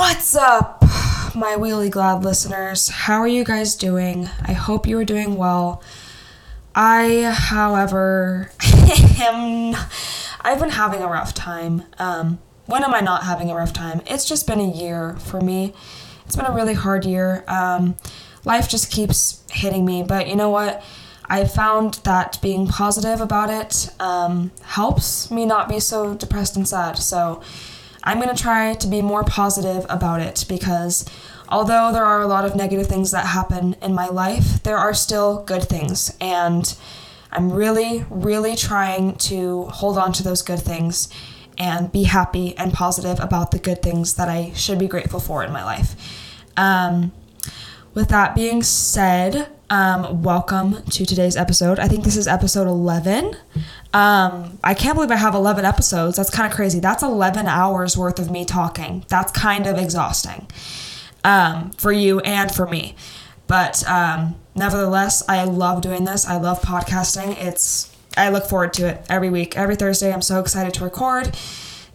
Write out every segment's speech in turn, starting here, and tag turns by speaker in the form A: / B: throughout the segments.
A: What's up, my Wheelie Glad listeners? How are you guys doing? I hope you are doing well. I, however, am. I've been having a rough time. Um, when am I not having a rough time? It's just been a year for me. It's been a really hard year. Um, life just keeps hitting me, but you know what? I found that being positive about it um, helps me not be so depressed and sad. So I'm going to try to be more positive about it because although there are a lot of negative things that happen in my life, there are still good things. And I'm really, really trying to hold on to those good things and be happy and positive about the good things that I should be grateful for in my life. Um, with that being said, um, welcome to today's episode. I think this is episode 11. Um, I can't believe I have 11 episodes. That's kind of crazy. That's 11 hours worth of me talking. That's kind of exhausting um, for you and for me. But um, nevertheless, I love doing this. I love podcasting. It's I look forward to it every week, every Thursday. I'm so excited to record.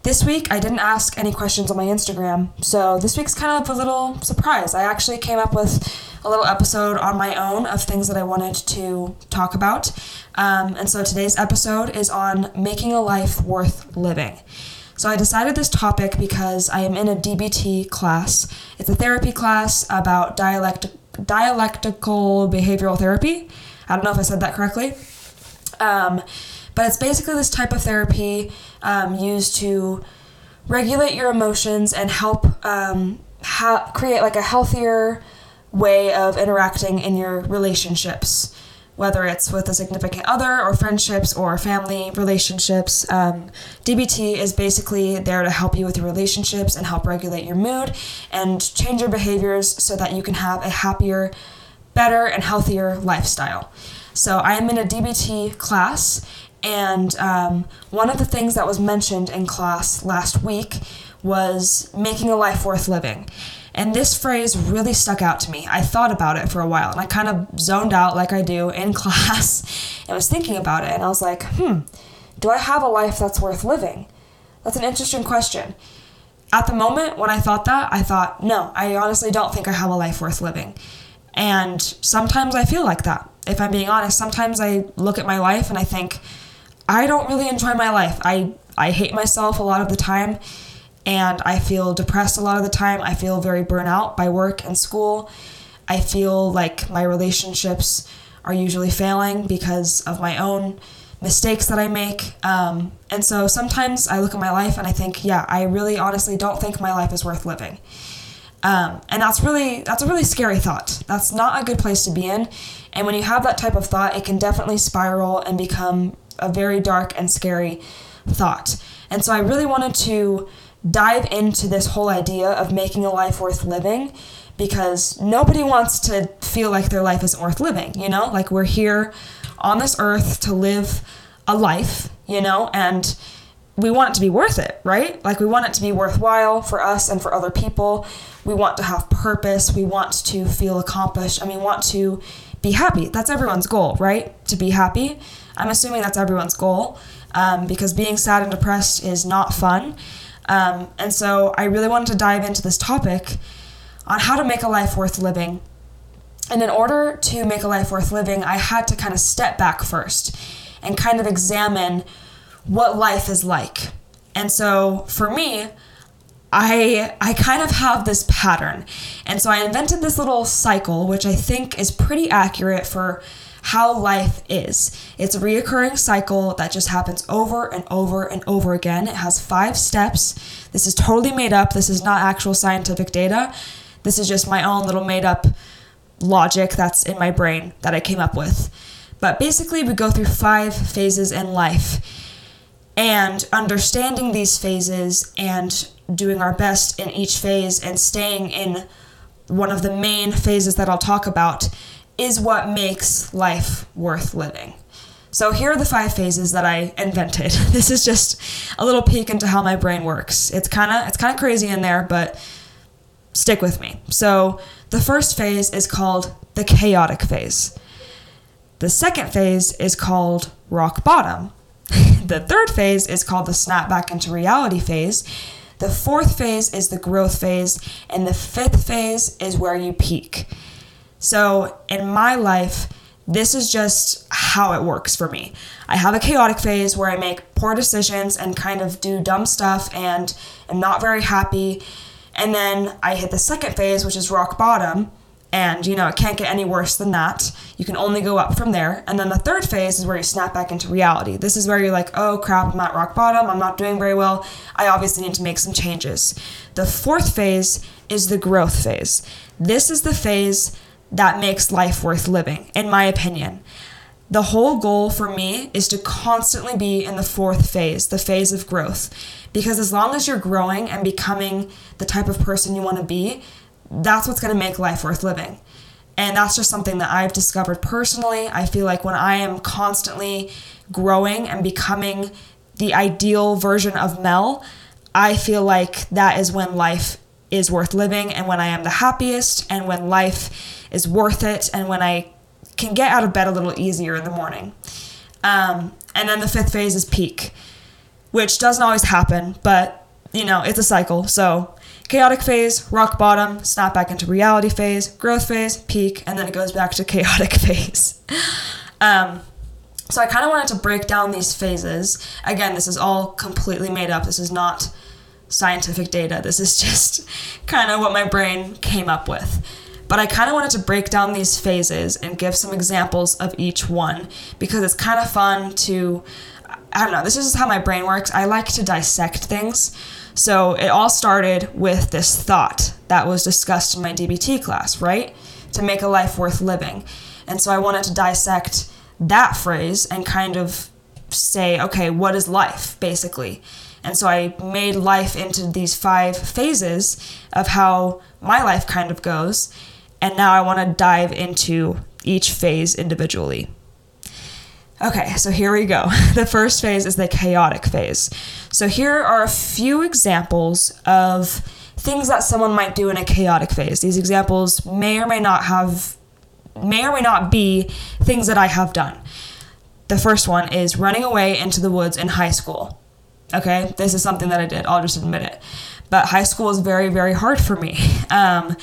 A: This week, I didn't ask any questions on my Instagram, so this week's kind of a little surprise. I actually came up with a little episode on my own of things that I wanted to talk about. Um, and so today's episode is on making a life worth living. So I decided this topic because I am in a DBT class. It's a therapy class about dialect- dialectical behavioral therapy. I don't know if I said that correctly. Um, but it's basically this type of therapy um, used to regulate your emotions and help um, ha- create like a healthier way of interacting in your relationships whether it's with a significant other or friendships or family relationships. Um, DBT is basically there to help you with your relationships and help regulate your mood and change your behaviors so that you can have a happier, better, and healthier lifestyle. So I am in a DBT class, and um, one of the things that was mentioned in class last week was making a life worth living. And this phrase really stuck out to me. I thought about it for a while and I kind of zoned out like I do in class and was thinking about it. And I was like, hmm, do I have a life that's worth living? That's an interesting question. At the moment, when I thought that, I thought, no, I honestly don't think I have a life worth living. And sometimes I feel like that. If I'm being honest, sometimes I look at my life and I think, I don't really enjoy my life. I, I hate myself a lot of the time and I feel depressed a lot of the time. I feel very burnt out by work and school. I feel like my relationships are usually failing because of my own mistakes that I make. Um, and so sometimes I look at my life and I think, yeah, I really honestly don't think my life is worth living. Um, and that's really that's a really scary thought. That's not a good place to be in. And when you have that type of thought, it can definitely spiral and become a very dark and scary thought. And so I really wanted to dive into this whole idea of making a life worth living because nobody wants to feel like their life isn't worth living, you know? Like we're here on this earth to live a life, you know, and we want it to be worth it, right? Like we want it to be worthwhile for us and for other people. We want to have purpose. We want to feel accomplished and we want to be happy. That's everyone's goal, right? To be happy. I'm assuming that's everyone's goal um, because being sad and depressed is not fun. Um, and so I really wanted to dive into this topic on how to make a life worth living. And in order to make a life worth living, I had to kind of step back first and kind of examine what life is like. And so for me, I I kind of have this pattern. And so I invented this little cycle which I think is pretty accurate for how life is. It's a reoccurring cycle that just happens over and over and over again. It has five steps. This is totally made up. This is not actual scientific data. This is just my own little made up logic that's in my brain that I came up with. But basically, we go through five phases in life. And understanding these phases and doing our best in each phase and staying in one of the main phases that I'll talk about is what makes life worth living. So here are the five phases that I invented. This is just a little peek into how my brain works. It's kind of it's kind of crazy in there, but stick with me. So the first phase is called the chaotic phase. The second phase is called rock bottom. the third phase is called the snap back into reality phase. The fourth phase is the growth phase, and the fifth phase is where you peak. So, in my life, this is just how it works for me. I have a chaotic phase where I make poor decisions and kind of do dumb stuff and am not very happy. And then I hit the second phase, which is rock bottom. And you know, it can't get any worse than that. You can only go up from there. And then the third phase is where you snap back into reality. This is where you're like, oh crap, I'm at rock bottom. I'm not doing very well. I obviously need to make some changes. The fourth phase is the growth phase. This is the phase that makes life worth living, in my opinion. The whole goal for me is to constantly be in the fourth phase, the phase of growth. Because as long as you're growing and becoming the type of person you want to be, that's what's going to make life worth living. And that's just something that I've discovered personally. I feel like when I am constantly growing and becoming the ideal version of Mel, I feel like that is when life is worth living and when I am the happiest and when life is worth it and when I can get out of bed a little easier in the morning. Um, and then the fifth phase is peak, which doesn't always happen, but you know, it's a cycle. So, chaotic phase, rock bottom, snap back into reality phase, growth phase, peak, and then it goes back to chaotic phase. um, so, I kind of wanted to break down these phases. Again, this is all completely made up. This is not scientific data. This is just kind of what my brain came up with. But I kind of wanted to break down these phases and give some examples of each one because it's kind of fun to, I don't know, this is how my brain works. I like to dissect things. So it all started with this thought that was discussed in my DBT class, right? To make a life worth living. And so I wanted to dissect that phrase and kind of say, okay, what is life, basically? And so I made life into these five phases of how my life kind of goes. And now I want to dive into each phase individually. Okay, so here we go. The first phase is the chaotic phase. So here are a few examples of things that someone might do in a chaotic phase. These examples may or may not have may or may not be things that I have done. The first one is running away into the woods in high school. Okay, this is something that I did. I'll just admit it. But high school was very, very hard for me. Um,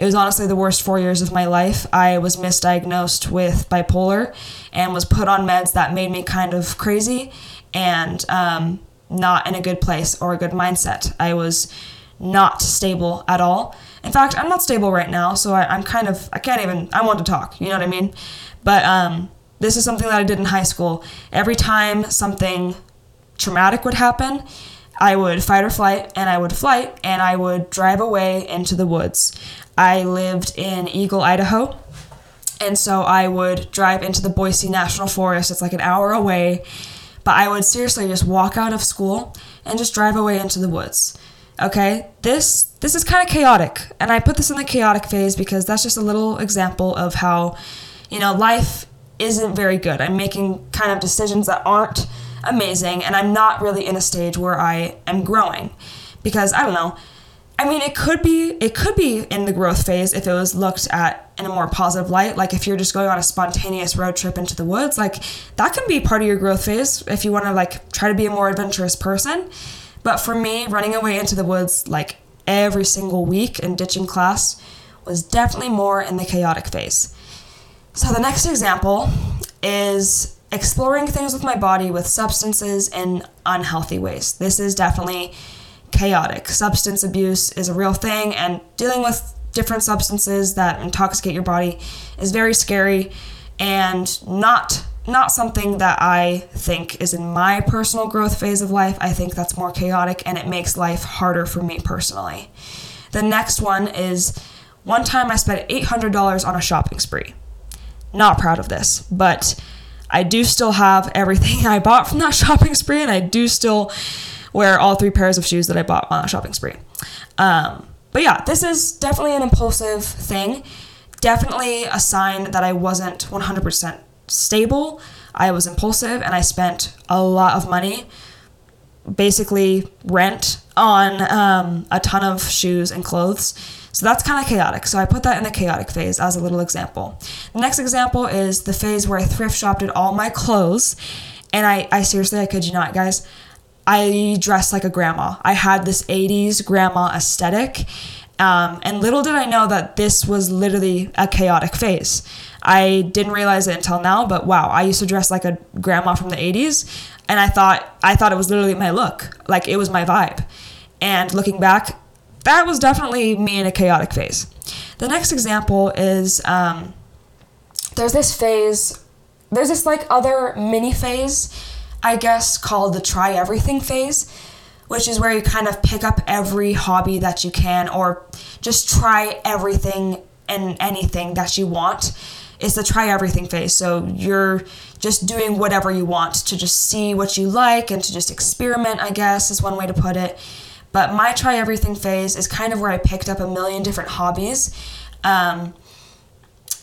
A: it was honestly the worst four years of my life. I was misdiagnosed with bipolar and was put on meds that made me kind of crazy and um, not in a good place or a good mindset. I was not stable at all. In fact, I'm not stable right now, so I, am kind of, I can't even, I want to talk, you know what I mean? But um, this is something that I did in high school. Every time something traumatic would happen, I would fight or flight and I would flight and I would drive away into the woods. I lived in Eagle, Idaho. And so I would drive into the Boise National Forest. It's like an hour away. But I would seriously just walk out of school and just drive away into the woods. Okay? This this is kind of chaotic. And I put this in the chaotic phase because that's just a little example of how, you know, life isn't very good. I'm making kind of decisions that aren't amazing and I'm not really in a stage where I am growing because I don't know. I mean, it could be it could be in the growth phase if it was looked at in a more positive light. Like if you're just going on a spontaneous road trip into the woods, like that can be part of your growth phase if you want to like try to be a more adventurous person. But for me, running away into the woods like every single week and ditching class was definitely more in the chaotic phase. So the next example is exploring things with my body with substances in unhealthy ways. This is definitely chaotic. Substance abuse is a real thing, and dealing with different substances that intoxicate your body is very scary and not not something that I think is in my personal growth phase of life. I think that's more chaotic and it makes life harder for me personally. The next one is one time I spent $800 on a shopping spree. Not proud of this, but I do still have everything I bought from that shopping spree, and I do still wear all three pairs of shoes that I bought on that shopping spree. Um, but yeah, this is definitely an impulsive thing. Definitely a sign that I wasn't 100% stable. I was impulsive and I spent a lot of money, basically rent, on um, a ton of shoes and clothes so that's kind of chaotic. So I put that in the chaotic phase as a little example. The next example is the phase where I thrift shopped at all my clothes. And I, I seriously, I kid you not, guys, I dressed like a grandma. I had this 80s grandma aesthetic. Um, and little did I know that this was literally a chaotic phase. I didn't realize it until now, but wow, I used to dress like a grandma from the 80s and I thought I thought it was literally my look. Like it was my vibe. And looking back, that was definitely me in a chaotic phase. The next example is um, there's this phase, there's this like other mini phase, I guess, called the try everything phase, which is where you kind of pick up every hobby that you can or just try everything and anything that you want. It's the try everything phase. So you're just doing whatever you want to just see what you like and to just experiment, I guess, is one way to put it. But my try everything phase is kind of where I picked up a million different hobbies. Um,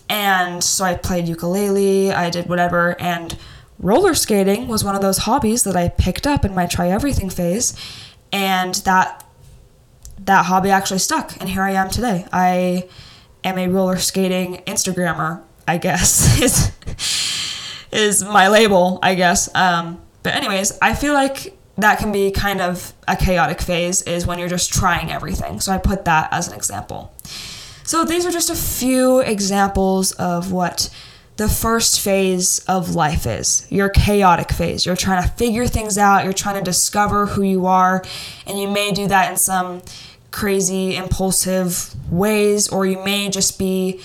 A: and so I played ukulele, I did whatever, and roller skating was one of those hobbies that I picked up in my try everything phase, and that that hobby actually stuck, and here I am today. I am a roller skating Instagrammer, I guess is is my label, I guess. Um, but anyways, I feel like that can be kind of a chaotic phase is when you're just trying everything. So I put that as an example. So these are just a few examples of what the first phase of life is your chaotic phase. You're trying to figure things out, you're trying to discover who you are, and you may do that in some crazy, impulsive ways, or you may just be,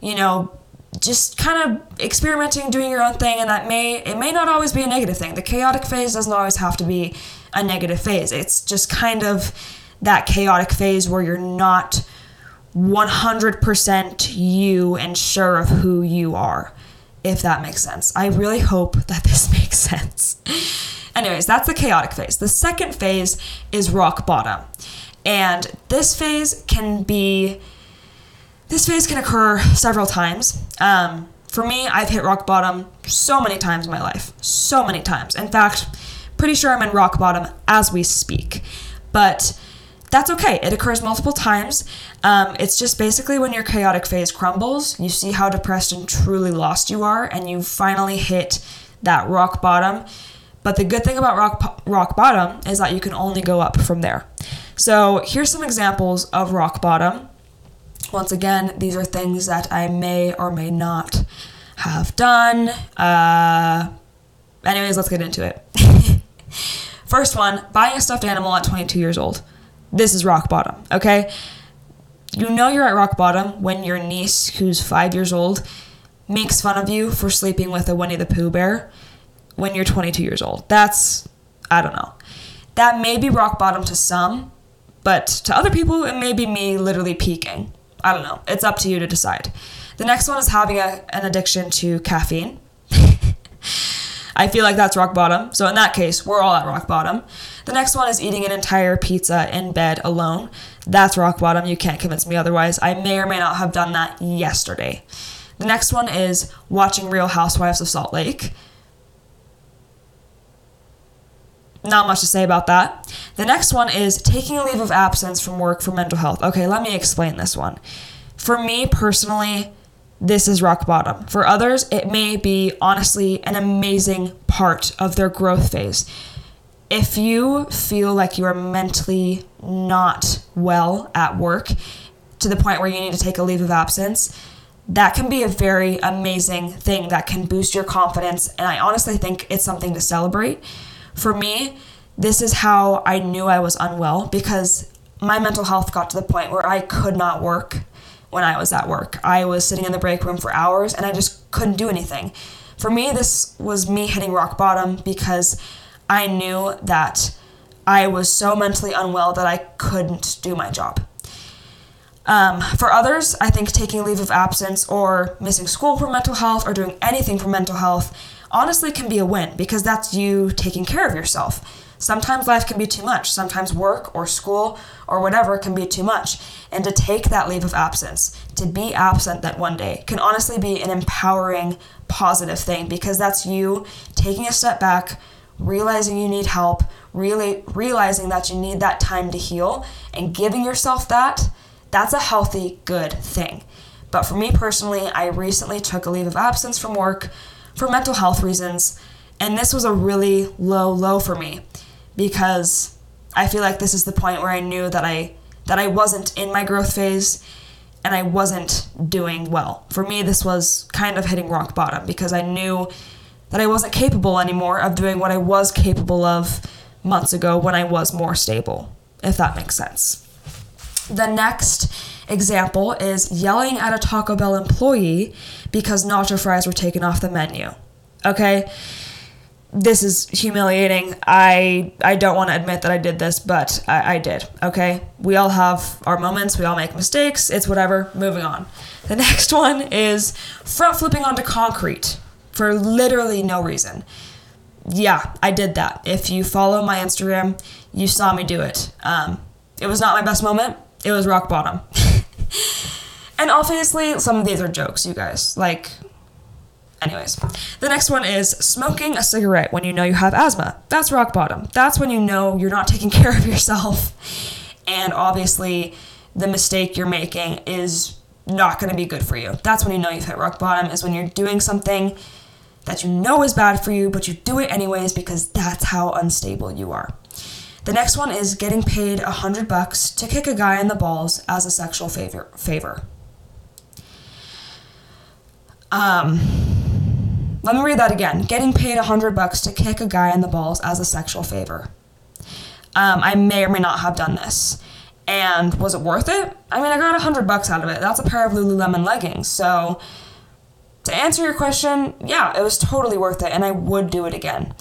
A: you know, just kind of experimenting, doing your own thing, and that may it may not always be a negative thing. The chaotic phase doesn't always have to be a negative phase. It's just kind of that chaotic phase where you're not 100% you and sure of who you are, if that makes sense. I really hope that this makes sense. Anyways, that's the chaotic phase. The second phase is rock bottom. And this phase can be this phase can occur several times. Um, for me, I've hit rock bottom so many times in my life. So many times. In fact, pretty sure I'm in rock bottom as we speak. But that's okay. It occurs multiple times. Um, it's just basically when your chaotic phase crumbles, you see how depressed and truly lost you are, and you finally hit that rock bottom. But the good thing about rock, rock bottom is that you can only go up from there. So here's some examples of rock bottom. Once again, these are things that I may or may not have done. Uh, anyways, let's get into it. First one buying a stuffed animal at 22 years old. This is rock bottom, okay? You know you're at rock bottom when your niece, who's five years old, makes fun of you for sleeping with a Winnie the Pooh bear when you're 22 years old. That's, I don't know. That may be rock bottom to some, but to other people, it may be me literally peaking. I don't know. It's up to you to decide. The next one is having a, an addiction to caffeine. I feel like that's rock bottom. So in that case, we're all at rock bottom. The next one is eating an entire pizza in bed alone. That's rock bottom. You can't convince me otherwise. I may or may not have done that yesterday. The next one is watching Real Housewives of Salt Lake. Not much to say about that. The next one is taking a leave of absence from work for mental health. Okay, let me explain this one. For me personally, this is rock bottom. For others, it may be honestly an amazing part of their growth phase. If you feel like you are mentally not well at work to the point where you need to take a leave of absence, that can be a very amazing thing that can boost your confidence. And I honestly think it's something to celebrate for me, this is how I knew I was unwell because my mental health got to the point where I could not work when I was at work. I was sitting in the break room for hours and I just couldn't do anything. For me, this was me hitting rock bottom because I knew that I was so mentally unwell that I couldn't do my job. Um, for others, I think taking leave of absence or missing school for mental health or doing anything for mental health honestly can be a win because that's you taking care of yourself. Sometimes life can be too much. Sometimes work or school or whatever can be too much. And to take that leave of absence, to be absent that one day, can honestly be an empowering, positive thing because that's you taking a step back, realizing you need help, really realizing that you need that time to heal, and giving yourself that. That's a healthy, good thing. But for me personally, I recently took a leave of absence from work for mental health reasons. And this was a really low low for me because I feel like this is the point where I knew that I that I wasn't in my growth phase and I wasn't doing well. For me, this was kind of hitting rock bottom because I knew that I wasn't capable anymore of doing what I was capable of months ago when I was more stable, if that makes sense. The next example is yelling at a Taco Bell employee because nacho fries were taken off the menu. Okay? This is humiliating. I I don't want to admit that I did this, but I, I did. Okay? We all have our moments, we all make mistakes, it's whatever. Moving on. The next one is front flipping onto concrete for literally no reason. Yeah, I did that. If you follow my Instagram, you saw me do it. Um, it was not my best moment. It was rock bottom. and obviously, some of these are jokes, you guys. Like, anyways. The next one is smoking a cigarette when you know you have asthma. That's rock bottom. That's when you know you're not taking care of yourself. And obviously, the mistake you're making is not going to be good for you. That's when you know you've hit rock bottom, is when you're doing something that you know is bad for you, but you do it anyways because that's how unstable you are. The next one is getting paid a hundred bucks to kick a guy in the balls as a sexual favor. Favor. Um, let me read that again. Getting paid a hundred bucks to kick a guy in the balls as a sexual favor. Um, I may or may not have done this. And was it worth it? I mean, I got a hundred bucks out of it. That's a pair of Lululemon leggings. So, to answer your question, yeah, it was totally worth it, and I would do it again.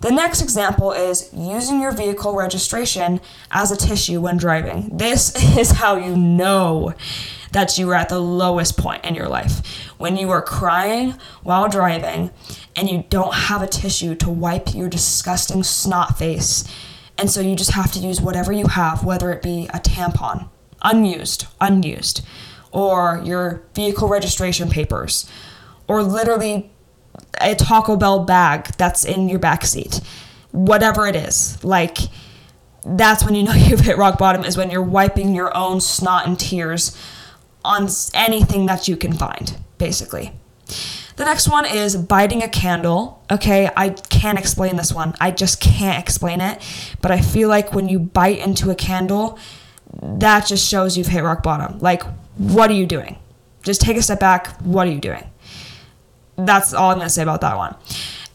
A: The next example is using your vehicle registration as a tissue when driving. This is how you know that you are at the lowest point in your life. When you are crying while driving and you don't have a tissue to wipe your disgusting snot face. And so you just have to use whatever you have, whether it be a tampon, unused, unused, or your vehicle registration papers, or literally a Taco Bell bag that's in your back seat. Whatever it is. Like that's when you know you've hit rock bottom is when you're wiping your own snot and tears on anything that you can find, basically. The next one is biting a candle. Okay, I can't explain this one. I just can't explain it. But I feel like when you bite into a candle, that just shows you've hit rock bottom. Like, what are you doing? Just take a step back. What are you doing? that's all I'm going to say about that one.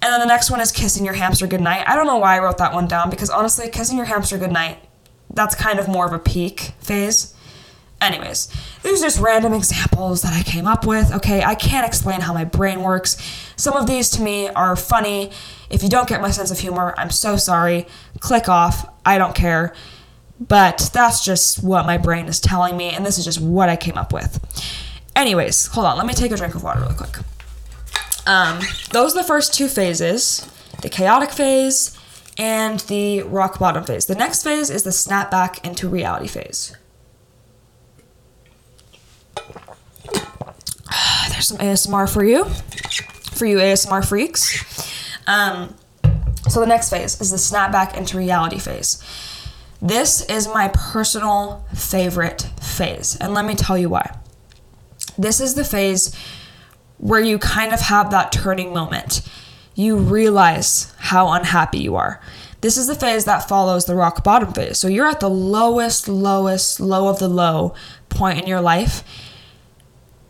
A: And then the next one is kissing your hamster goodnight. I don't know why I wrote that one down because honestly, kissing your hamster goodnight, that's kind of more of a peak phase. Anyways, these are just random examples that I came up with. Okay, I can't explain how my brain works. Some of these to me are funny. If you don't get my sense of humor, I'm so sorry. Click off. I don't care. But that's just what my brain is telling me, and this is just what I came up with. Anyways, hold on. Let me take a drink of water really quick. Um, those are the first two phases the chaotic phase and the rock bottom phase. The next phase is the snap back into reality phase. There's some ASMR for you, for you ASMR freaks. Um, so the next phase is the snapback into reality phase. This is my personal favorite phase, and let me tell you why. This is the phase where you kind of have that turning moment. You realize how unhappy you are. This is the phase that follows the rock bottom phase. So you're at the lowest, lowest, low of the low point in your life.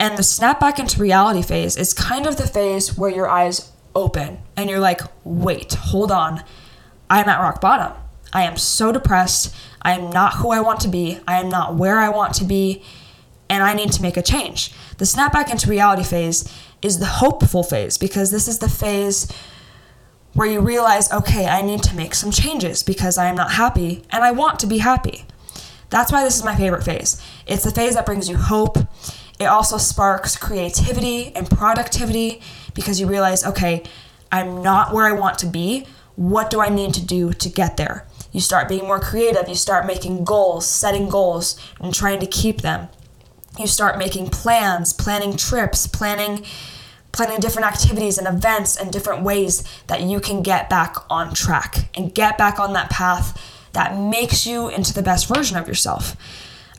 A: And the snap back into reality phase is kind of the phase where your eyes open and you're like, wait, hold on. I'm at rock bottom. I am so depressed. I am not who I want to be. I am not where I want to be and I need to make a change. The snap back into reality phase is the hopeful phase because this is the phase where you realize, okay, I need to make some changes because I am not happy and I want to be happy. That's why this is my favorite phase. It's the phase that brings you hope. It also sparks creativity and productivity because you realize, okay, I'm not where I want to be. What do I need to do to get there? You start being more creative. You start making goals, setting goals, and trying to keep them you start making plans, planning trips, planning planning different activities and events and different ways that you can get back on track and get back on that path that makes you into the best version of yourself.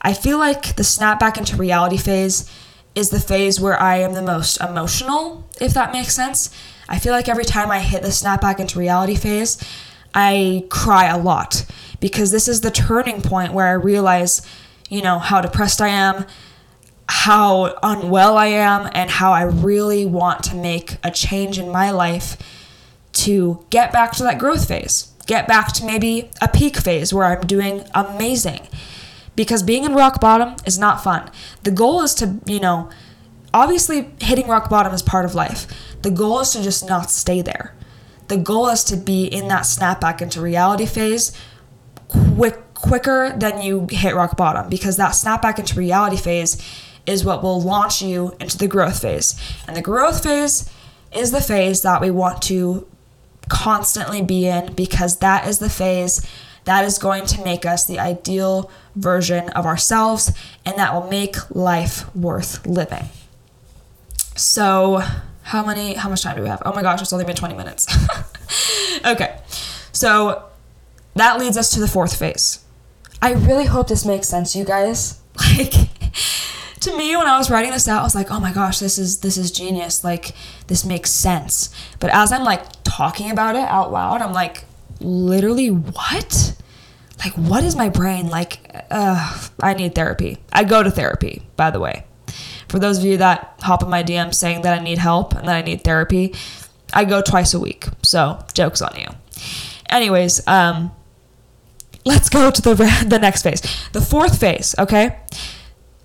A: I feel like the snap back into reality phase is the phase where I am the most emotional, if that makes sense. I feel like every time I hit the snap back into reality phase, I cry a lot because this is the turning point where I realize, you know, how depressed I am, how unwell I am, and how I really want to make a change in my life to get back to that growth phase, get back to maybe a peak phase where I'm doing amazing. Because being in rock bottom is not fun. The goal is to, you know, obviously hitting rock bottom is part of life. The goal is to just not stay there. The goal is to be in that snapback into reality phase quick quicker than you hit rock bottom because that snapback into reality phase is what will launch you into the growth phase. And the growth phase is the phase that we want to constantly be in because that is the phase that is going to make us the ideal version of ourselves and that will make life worth living. So, how many how much time do we have? Oh my gosh, it's only been 20 minutes. okay. So, that leads us to the fourth phase. I really hope this makes sense, you guys. Like to me when I was writing this out, I was like, "Oh my gosh, this is this is genius. Like this makes sense." But as I'm like talking about it out loud, I'm like, "Literally what?" Like what is my brain like uh I need therapy. I go to therapy, by the way. For those of you that hop in my DM saying that I need help and that I need therapy, I go twice a week. So, jokes on you. Anyways, um let's go to the the next phase. The fourth phase, okay?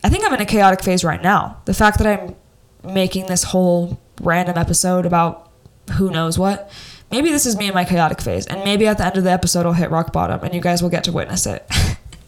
A: I think I'm in a chaotic phase right now. The fact that I'm making this whole random episode about who knows what. Maybe this is me in my chaotic phase, and maybe at the end of the episode I'll hit rock bottom and you guys will get to witness it.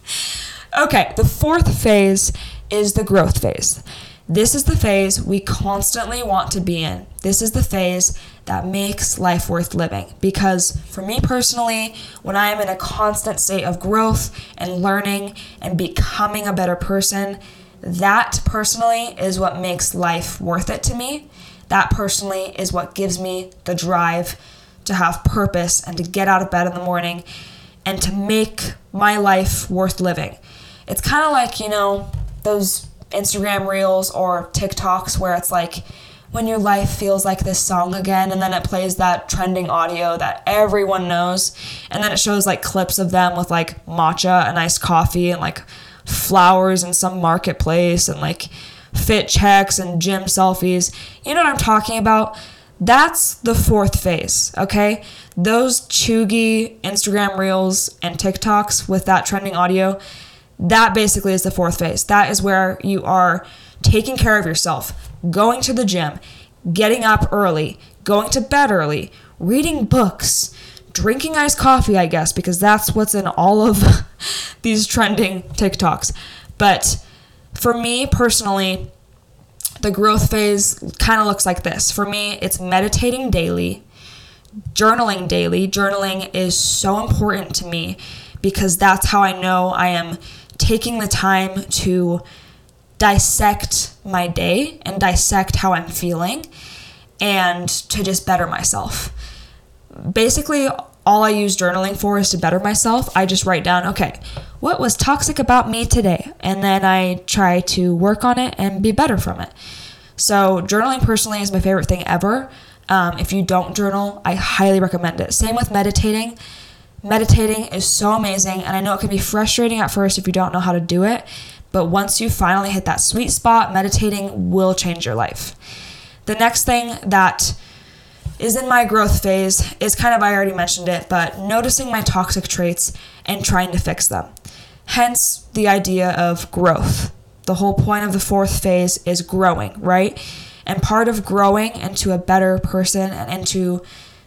A: okay, the fourth phase is the growth phase. This is the phase we constantly want to be in. This is the phase that makes life worth living. Because for me personally, when I am in a constant state of growth and learning and becoming a better person, that personally is what makes life worth it to me. That personally is what gives me the drive to have purpose and to get out of bed in the morning and to make my life worth living. It's kind of like, you know, those Instagram reels or TikToks where it's like when your life feels like this song again and then it plays that trending audio that everyone knows and then it shows like clips of them with like matcha and iced coffee and like flowers in some marketplace and like fit checks and gym selfies. You know what I'm talking about? That's the fourth phase, okay? Those chuggy Instagram reels and TikToks with that trending audio, that basically is the fourth phase. That is where you are taking care of yourself, going to the gym, getting up early, going to bed early, reading books, drinking iced coffee, I guess, because that's what's in all of these trending TikToks. But for me personally, the growth phase kind of looks like this. For me, it's meditating daily, journaling daily. Journaling is so important to me because that's how I know I am taking the time to dissect my day and dissect how I'm feeling and to just better myself. Basically, all I use journaling for is to better myself. I just write down, okay, what was toxic about me today? And then I try to work on it and be better from it. So, journaling personally is my favorite thing ever. Um, if you don't journal, I highly recommend it. Same with meditating. Meditating is so amazing, and I know it can be frustrating at first if you don't know how to do it, but once you finally hit that sweet spot, meditating will change your life. The next thing that is in my growth phase is kind of, I already mentioned it, but noticing my toxic traits and trying to fix them. Hence the idea of growth. The whole point of the fourth phase is growing, right? And part of growing into a better person and into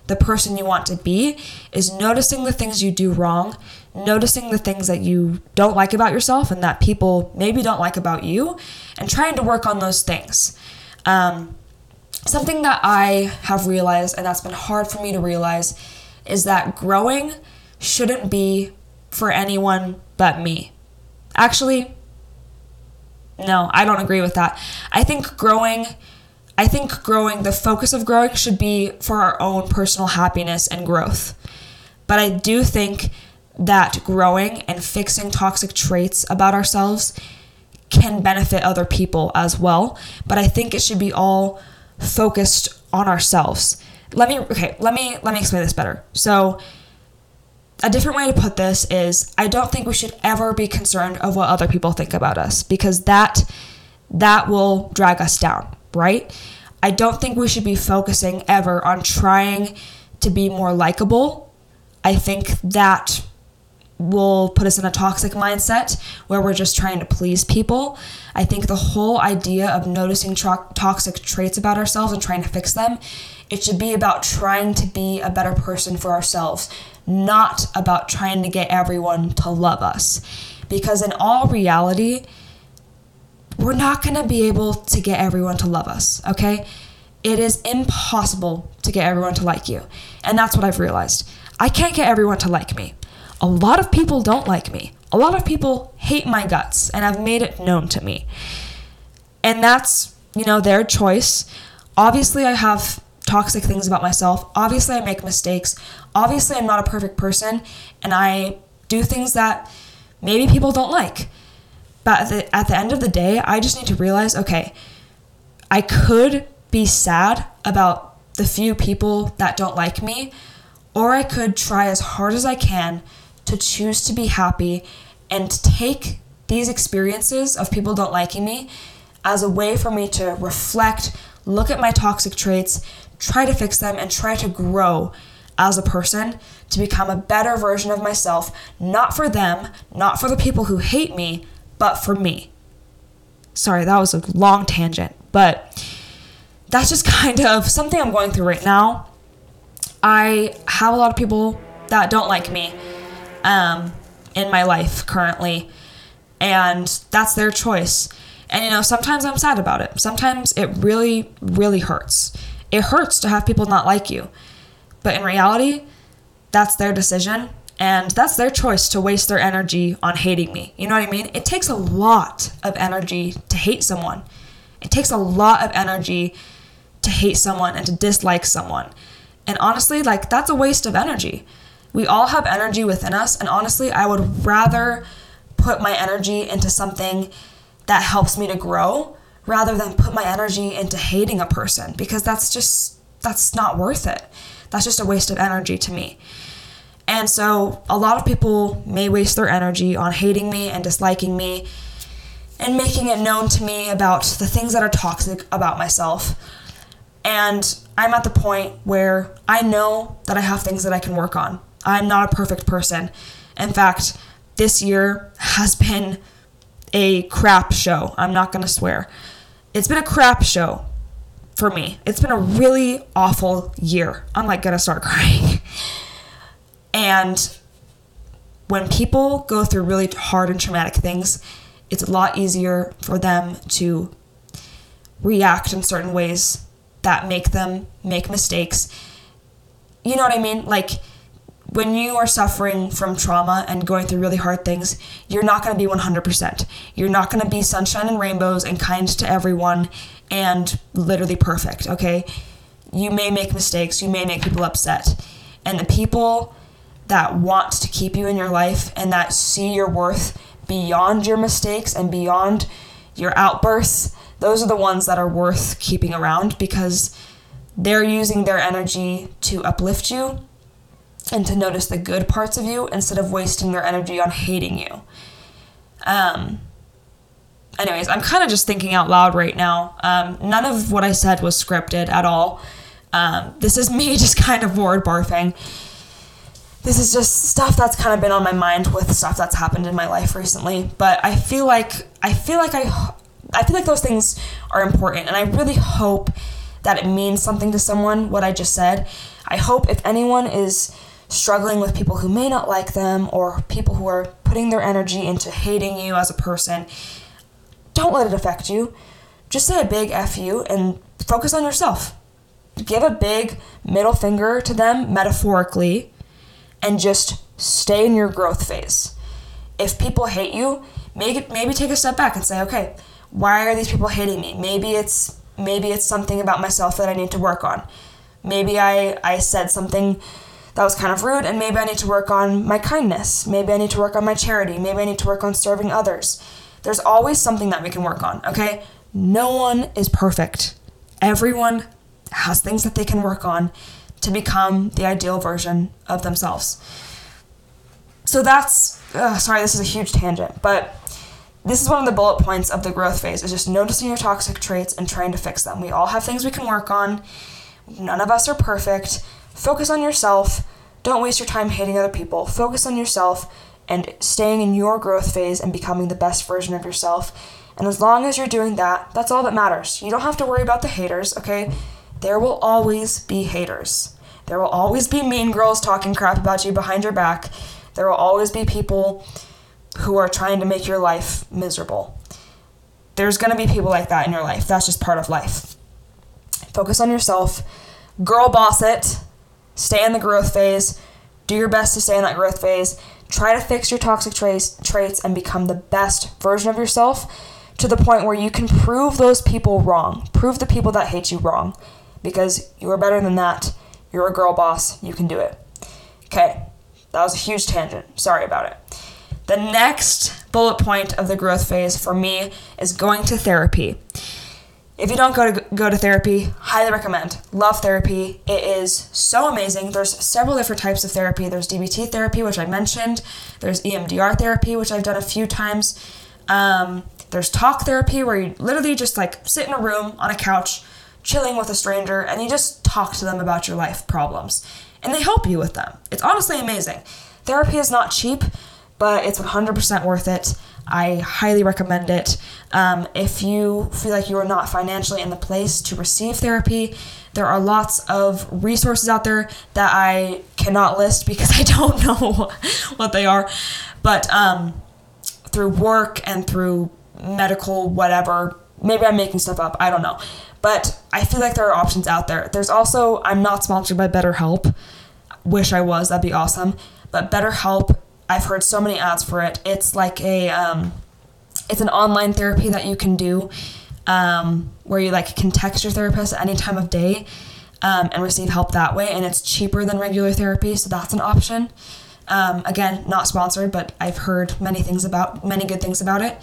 A: the person you want to be is noticing the things you do wrong, noticing the things that you don't like about yourself and that people maybe don't like about you, and trying to work on those things. Um, something that I have realized, and that's been hard for me to realize, is that growing shouldn't be for anyone but me. Actually, no, I don't agree with that. I think growing I think growing, the focus of growing should be for our own personal happiness and growth. But I do think that growing and fixing toxic traits about ourselves can benefit other people as well. But I think it should be all focused on ourselves. Let me okay, let me let me explain this better. So a different way to put this is I don't think we should ever be concerned of what other people think about us because that that will drag us down, right? I don't think we should be focusing ever on trying to be more likable. I think that will put us in a toxic mindset where we're just trying to please people. I think the whole idea of noticing tro- toxic traits about ourselves and trying to fix them, it should be about trying to be a better person for ourselves, not about trying to get everyone to love us. Because in all reality, we're not going to be able to get everyone to love us, okay? It is impossible to get everyone to like you. And that's what I've realized. I can't get everyone to like me a lot of people don't like me. A lot of people hate my guts and have made it known to me. And that's, you know, their choice. Obviously, I have toxic things about myself. Obviously, I make mistakes. Obviously, I'm not a perfect person and I do things that maybe people don't like. But at the, at the end of the day, I just need to realize okay, I could be sad about the few people that don't like me, or I could try as hard as I can to choose to be happy and take these experiences of people don't liking me as a way for me to reflect, look at my toxic traits, try to fix them, and try to grow as a person to become a better version of myself, not for them, not for the people who hate me, but for me. Sorry, that was a long tangent, but that's just kind of something I'm going through right now. I have a lot of people that don't like me um, in my life currently. And that's their choice. And you know, sometimes I'm sad about it. Sometimes it really, really hurts. It hurts to have people not like you. But in reality, that's their decision. And that's their choice to waste their energy on hating me. You know what I mean? It takes a lot of energy to hate someone. It takes a lot of energy to hate someone and to dislike someone. And honestly, like, that's a waste of energy. We all have energy within us, and honestly, I would rather put my energy into something that helps me to grow rather than put my energy into hating a person because that's just that's not worth it. That's just a waste of energy to me. And so a lot of people may waste their energy on hating me and disliking me and making it known to me about the things that are toxic about myself. And I'm at the point where I know that I have things that I can work on. I'm not a perfect person. In fact, this year has been a crap show. I'm not going to swear. It's been a crap show for me. It's been a really awful year. I'm like going to start crying. And when people go through really hard and traumatic things, it's a lot easier for them to react in certain ways that make them make mistakes. You know what I mean? Like, when you are suffering from trauma and going through really hard things, you're not going to be 100%. You're not going to be sunshine and rainbows and kind to everyone and literally perfect, okay? You may make mistakes, you may make people upset. And the people that want to keep you in your life and that see your worth beyond your mistakes and beyond your outbursts, those are the ones that are worth keeping around because they're using their energy to uplift you and to notice the good parts of you instead of wasting their energy on hating you. Um, anyways, I'm kind of just thinking out loud right now. Um, none of what I said was scripted at all. Um, this is me just kind of word barfing. This is just stuff that's kind of been on my mind with stuff that's happened in my life recently. But I feel like I feel like I I feel like those things are important, and I really hope that it means something to someone. What I just said. I hope if anyone is struggling with people who may not like them or people who are putting their energy into hating you as a person, don't let it affect you. Just say a big F you and focus on yourself. Give a big middle finger to them metaphorically and just stay in your growth phase. If people hate you, maybe maybe take a step back and say, "Okay, why are these people hating me? Maybe it's maybe it's something about myself that I need to work on. Maybe I I said something that was kind of rude, and maybe I need to work on my kindness. Maybe I need to work on my charity. Maybe I need to work on serving others. There's always something that we can work on, okay? No one is perfect. Everyone has things that they can work on to become the ideal version of themselves. so that's uh, sorry, this is a huge tangent, but this is one of the bullet points of the growth phase is just noticing your toxic traits and trying to fix them. We all have things we can work on. None of us are perfect. Focus on yourself. Don't waste your time hating other people. Focus on yourself and staying in your growth phase and becoming the best version of yourself. And as long as you're doing that, that's all that matters. You don't have to worry about the haters, okay? There will always be haters. There will always be mean girls talking crap about you behind your back. There will always be people who are trying to make your life miserable. There's going to be people like that in your life. That's just part of life. Focus on yourself. Girl boss it. Stay in the growth phase. Do your best to stay in that growth phase. Try to fix your toxic traits, traits and become the best version of yourself to the point where you can prove those people wrong. Prove the people that hate you wrong because you are better than that. You're a girl boss. You can do it. Okay, that was a huge tangent. Sorry about it. The next bullet point of the growth phase for me is going to therapy. If you don't go to go to therapy, highly recommend. Love therapy. It is so amazing. There's several different types of therapy. There's DBT therapy, which I mentioned. There's EMDR therapy, which I've done a few times. Um, there's talk therapy, where you literally just like sit in a room on a couch, chilling with a stranger, and you just talk to them about your life problems, and they help you with them. It's honestly amazing. Therapy is not cheap, but it's 100% worth it. I highly recommend it. Um, if you feel like you are not financially in the place to receive therapy, there are lots of resources out there that I cannot list because I don't know what they are. But um, through work and through medical, whatever, maybe I'm making stuff up, I don't know. But I feel like there are options out there. There's also, I'm not sponsored by BetterHelp. Wish I was, that'd be awesome. But BetterHelp I've heard so many ads for it. It's like a um, it's an online therapy that you can do um, where you like can text your therapist at any time of day um, and receive help that way, and it's cheaper than regular therapy, so that's an option. Um, again, not sponsored, but I've heard many things about many good things about it.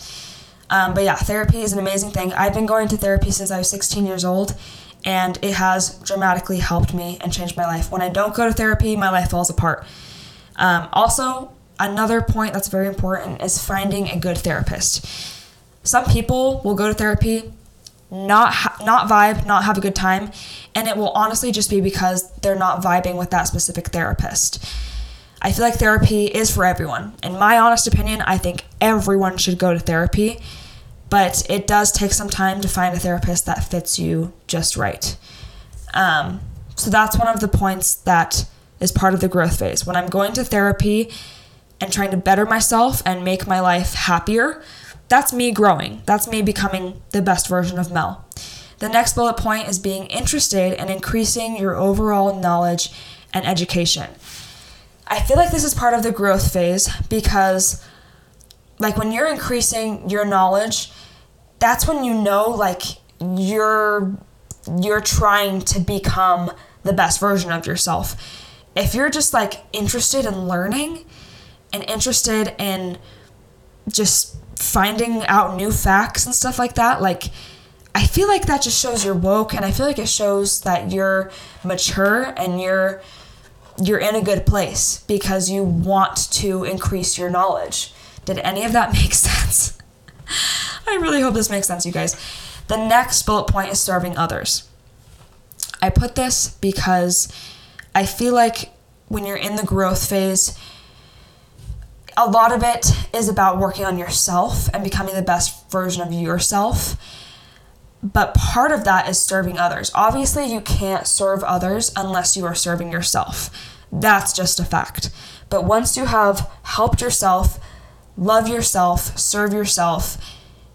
A: Um, but yeah, therapy is an amazing thing. I've been going to therapy since I was 16 years old, and it has dramatically helped me and changed my life. When I don't go to therapy, my life falls apart. Um, also, Another point that's very important is finding a good therapist. Some people will go to therapy, not ha- not vibe, not have a good time, and it will honestly just be because they're not vibing with that specific therapist. I feel like therapy is for everyone. In my honest opinion, I think everyone should go to therapy, but it does take some time to find a therapist that fits you just right. Um, so that's one of the points that is part of the growth phase. When I'm going to therapy, and trying to better myself and make my life happier, that's me growing. That's me becoming the best version of Mel. The next bullet point is being interested in increasing your overall knowledge and education. I feel like this is part of the growth phase because like when you're increasing your knowledge, that's when you know like you're you're trying to become the best version of yourself. If you're just like interested in learning, and interested in just finding out new facts and stuff like that, like I feel like that just shows you're woke and I feel like it shows that you're mature and you're you're in a good place because you want to increase your knowledge. Did any of that make sense? I really hope this makes sense, you guys. The next bullet point is serving others. I put this because I feel like when you're in the growth phase, a lot of it is about working on yourself and becoming the best version of yourself. But part of that is serving others. Obviously, you can't serve others unless you are serving yourself. That's just a fact. But once you have helped yourself, love yourself, serve yourself,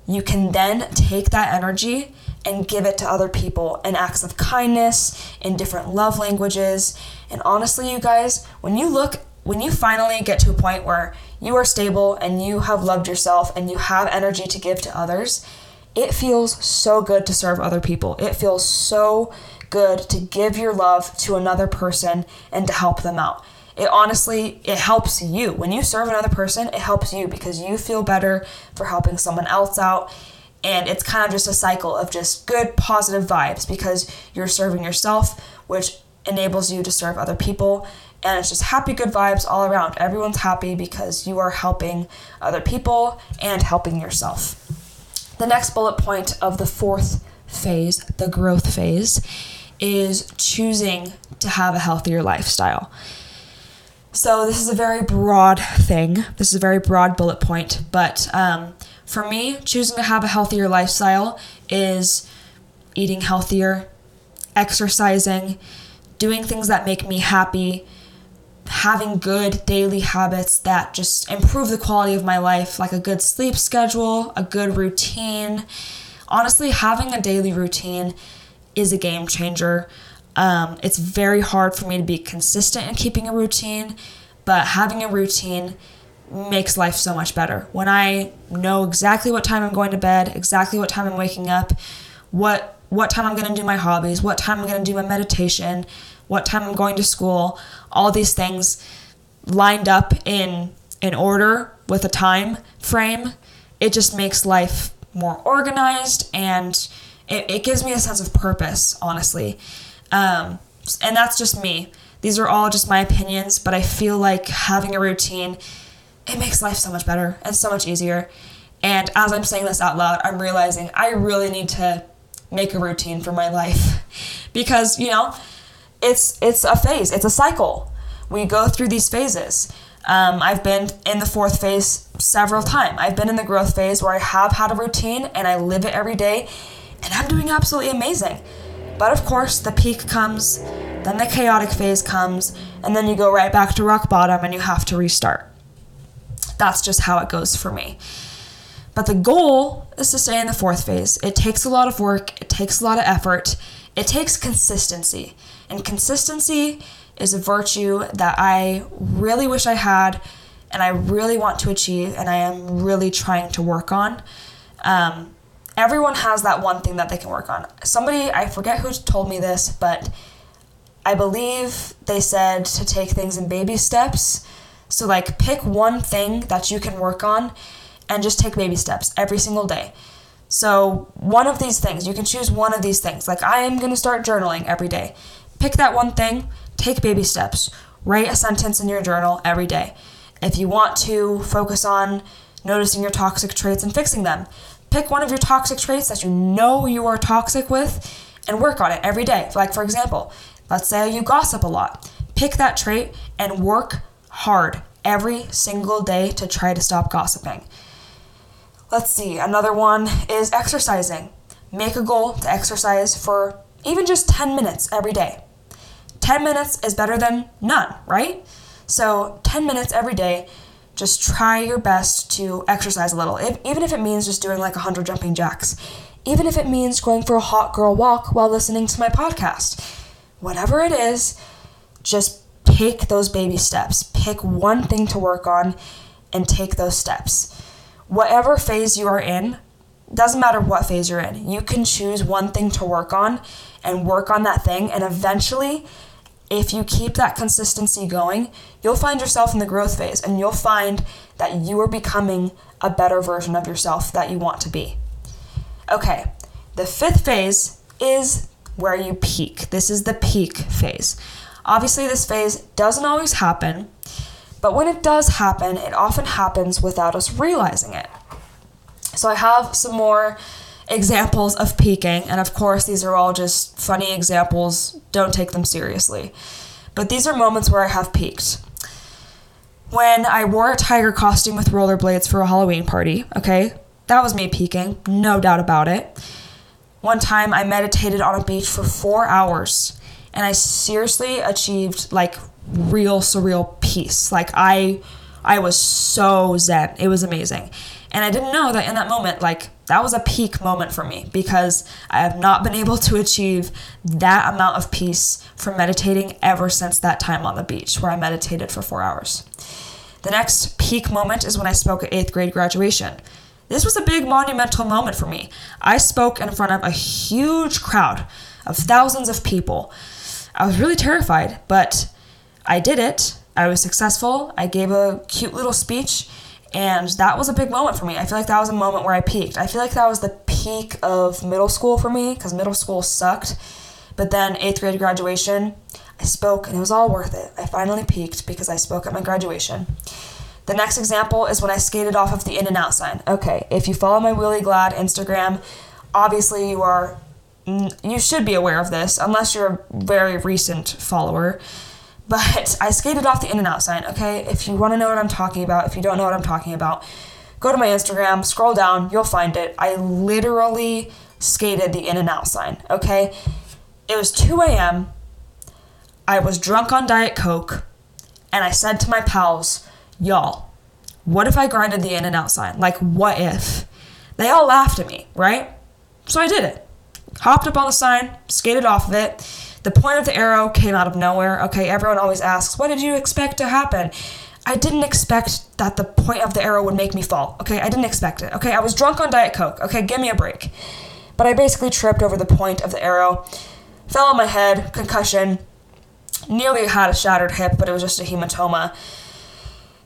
A: you can then take that energy and give it to other people in acts of kindness, in different love languages. And honestly, you guys, when you look when you finally get to a point where you are stable and you have loved yourself and you have energy to give to others, it feels so good to serve other people. It feels so good to give your love to another person and to help them out. It honestly it helps you. When you serve another person, it helps you because you feel better for helping someone else out. And it's kind of just a cycle of just good positive vibes because you're serving yourself, which enables you to serve other people and it's just happy, good vibes all around. Everyone's happy because you are helping other people and helping yourself. The next bullet point of the fourth phase, the growth phase, is choosing to have a healthier lifestyle. So, this is a very broad thing. This is a very broad bullet point, but um, for me, choosing to have a healthier lifestyle is eating healthier, exercising, doing things that make me happy, having good daily habits that just improve the quality of my life, like a good sleep schedule, a good routine. Honestly, having a daily routine is a game changer. Um, it's very hard for me to be consistent in keeping a routine, but having a routine makes life so much better. When I know exactly what time I'm going to bed, exactly what time I'm waking up, what what time I'm going to do my hobbies, what time I'm going to do my meditation, what time I'm going to school, all these things lined up in in order with a time frame, it just makes life more organized and it, it gives me a sense of purpose, honestly. Um, and that's just me. These are all just my opinions, but I feel like having a routine, it makes life so much better and so much easier. And as I'm saying this out loud, I'm realizing I really need to make a routine for my life because, you know, it's it's a phase, it's a cycle. We go through these phases. Um, I've been in the fourth phase several times. I've been in the growth phase where I have had a routine and I live it every day, and I'm doing absolutely amazing. But of course, the peak comes, then the chaotic phase comes, and then you go right back to rock bottom and you have to restart. That's just how it goes for me. But the goal is to stay in the fourth phase. It takes a lot of work, it takes a lot of effort, it takes consistency. And consistency is a virtue that I really wish I had and I really want to achieve and I am really trying to work on. Um, everyone has that one thing that they can work on. Somebody, I forget who told me this, but I believe they said to take things in baby steps. So, like, pick one thing that you can work on and just take baby steps every single day. So, one of these things, you can choose one of these things. Like, I am going to start journaling every day. Pick that one thing, take baby steps. Write a sentence in your journal every day. If you want to focus on noticing your toxic traits and fixing them, pick one of your toxic traits that you know you are toxic with and work on it every day. Like, for example, let's say you gossip a lot. Pick that trait and work hard every single day to try to stop gossiping. Let's see, another one is exercising. Make a goal to exercise for even just 10 minutes every day. 10 minutes is better than none, right? So, 10 minutes every day, just try your best to exercise a little, if, even if it means just doing like 100 jumping jacks, even if it means going for a hot girl walk while listening to my podcast. Whatever it is, just take those baby steps. Pick one thing to work on and take those steps whatever phase you are in, doesn't matter what phase you're in, you can choose one thing to work on and work on that thing. And eventually, if you keep that consistency going, you'll find yourself in the growth phase and you'll find that you are becoming a better version of yourself that you want to be. Okay, the fifth phase is where you peak. This is the peak phase. Obviously, this phase doesn't always happen. But when it does happen, it often happens without us realizing it. So I have some more examples of peaking, and of course, these are all just funny examples. Don't take them seriously. But these are moments where I have peaked. When I wore a tiger costume with rollerblades for a Halloween party, okay, that was me peaking, no doubt about it. One time I meditated on a beach for four hours, and I seriously achieved like real surreal peace. Like I I was so zen. It was amazing. And I didn't know that in that moment like that was a peak moment for me because I have not been able to achieve that amount of peace from meditating ever since that time on the beach where I meditated for 4 hours. The next peak moment is when I spoke at 8th grade graduation. This was a big monumental moment for me. I spoke in front of a huge crowd of thousands of people. I was really terrified, but I did it. I was successful. I gave a cute little speech, and that was a big moment for me. I feel like that was a moment where I peaked. I feel like that was the peak of middle school for me because middle school sucked. But then eighth grade graduation, I spoke, and it was all worth it. I finally peaked because I spoke at my graduation. The next example is when I skated off of the in and out sign. Okay, if you follow my Wheelie Glad Instagram, obviously you are you should be aware of this unless you're a very recent follower. But I skated off the in and out sign, okay? If you want to know what I'm talking about, if you don't know what I'm talking about, go to my Instagram, scroll down, you'll find it. I literally skated the in and out sign, okay? It was 2 a.m. I was drunk on Diet Coke, and I said to my pals, y'all, what if I grinded the in and out sign? Like, what if? They all laughed at me, right? So I did it. Hopped up on the sign, skated off of it. The point of the arrow came out of nowhere. Okay, everyone always asks, what did you expect to happen? I didn't expect that the point of the arrow would make me fall. Okay, I didn't expect it. Okay, I was drunk on Diet Coke. Okay, give me a break. But I basically tripped over the point of the arrow, fell on my head, concussion, nearly had a shattered hip, but it was just a hematoma.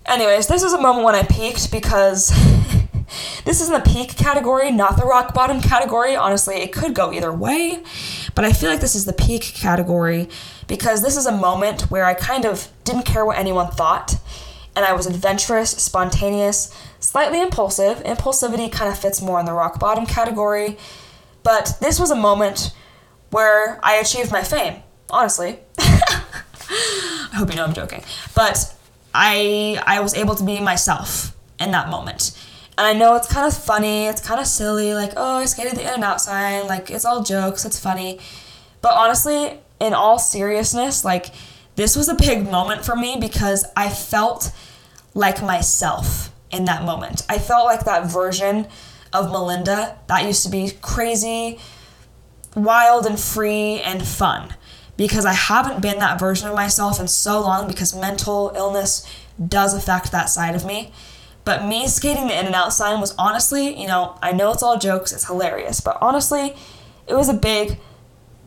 A: Anyways, this is a moment when I peaked because this is in the peak category, not the rock bottom category. Honestly, it could go either way, but I feel like this is the peak category because this is a moment where I kind of didn't care what anyone thought and I was adventurous, spontaneous, slightly impulsive. Impulsivity kind of fits more in the rock bottom category, but this was a moment where I achieved my fame, honestly. I hope you know I'm joking. But I I was able to be myself in that moment. And I know it's kind of funny, it's kind of silly, like, oh, I skated the in and out sign, like, it's all jokes, it's funny. But honestly, in all seriousness, like, this was a big moment for me because I felt like myself in that moment. I felt like that version of Melinda that used to be crazy, wild, and free and fun because I haven't been that version of myself in so long because mental illness does affect that side of me. But me skating the in and out sign was honestly, you know, I know it's all jokes, it's hilarious, but honestly, it was a big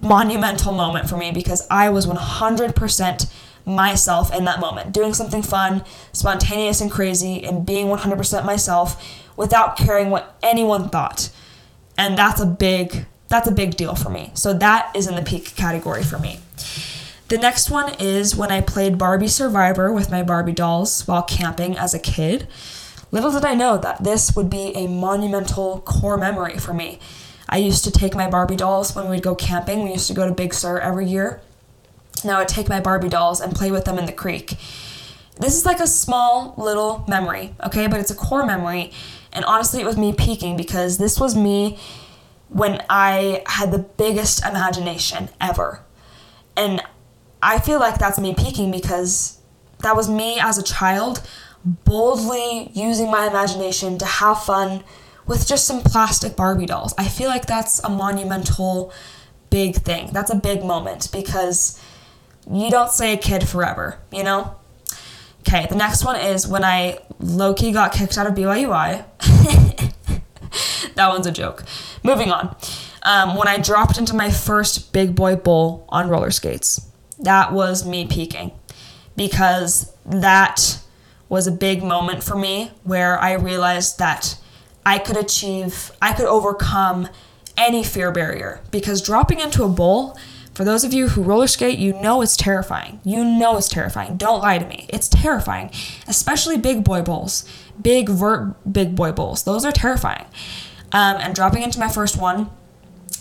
A: monumental moment for me because I was 100% myself in that moment, doing something fun, spontaneous and crazy, and being 100% myself without caring what anyone thought. And that's a big that's a big deal for me. So that is in the peak category for me. The next one is when I played Barbie Survivor with my Barbie dolls while camping as a kid. Little did I know that this would be a monumental core memory for me. I used to take my Barbie dolls when we'd go camping. We used to go to Big Sur every year. Now I'd take my Barbie dolls and play with them in the creek. This is like a small little memory, okay, but it's a core memory. And honestly, it was me peaking because this was me when I had the biggest imagination ever. And I feel like that's me peaking because that was me as a child boldly using my imagination to have fun with just some plastic Barbie dolls. I feel like that's a monumental big thing. That's a big moment because you don't stay a kid forever, you know? Okay, the next one is when I low key got kicked out of BYUI. that one's a joke. Moving on. Um, when I dropped into my first big boy bowl on roller skates, that was me peaking because that was a big moment for me where I realized that I could achieve, I could overcome any fear barrier because dropping into a bowl for those of you who roller skate, you know it's terrifying. You know it's terrifying. Don't lie to me. It's terrifying, especially big boy bowls, big vert big boy bowls. Those are terrifying. Um, and dropping into my first one,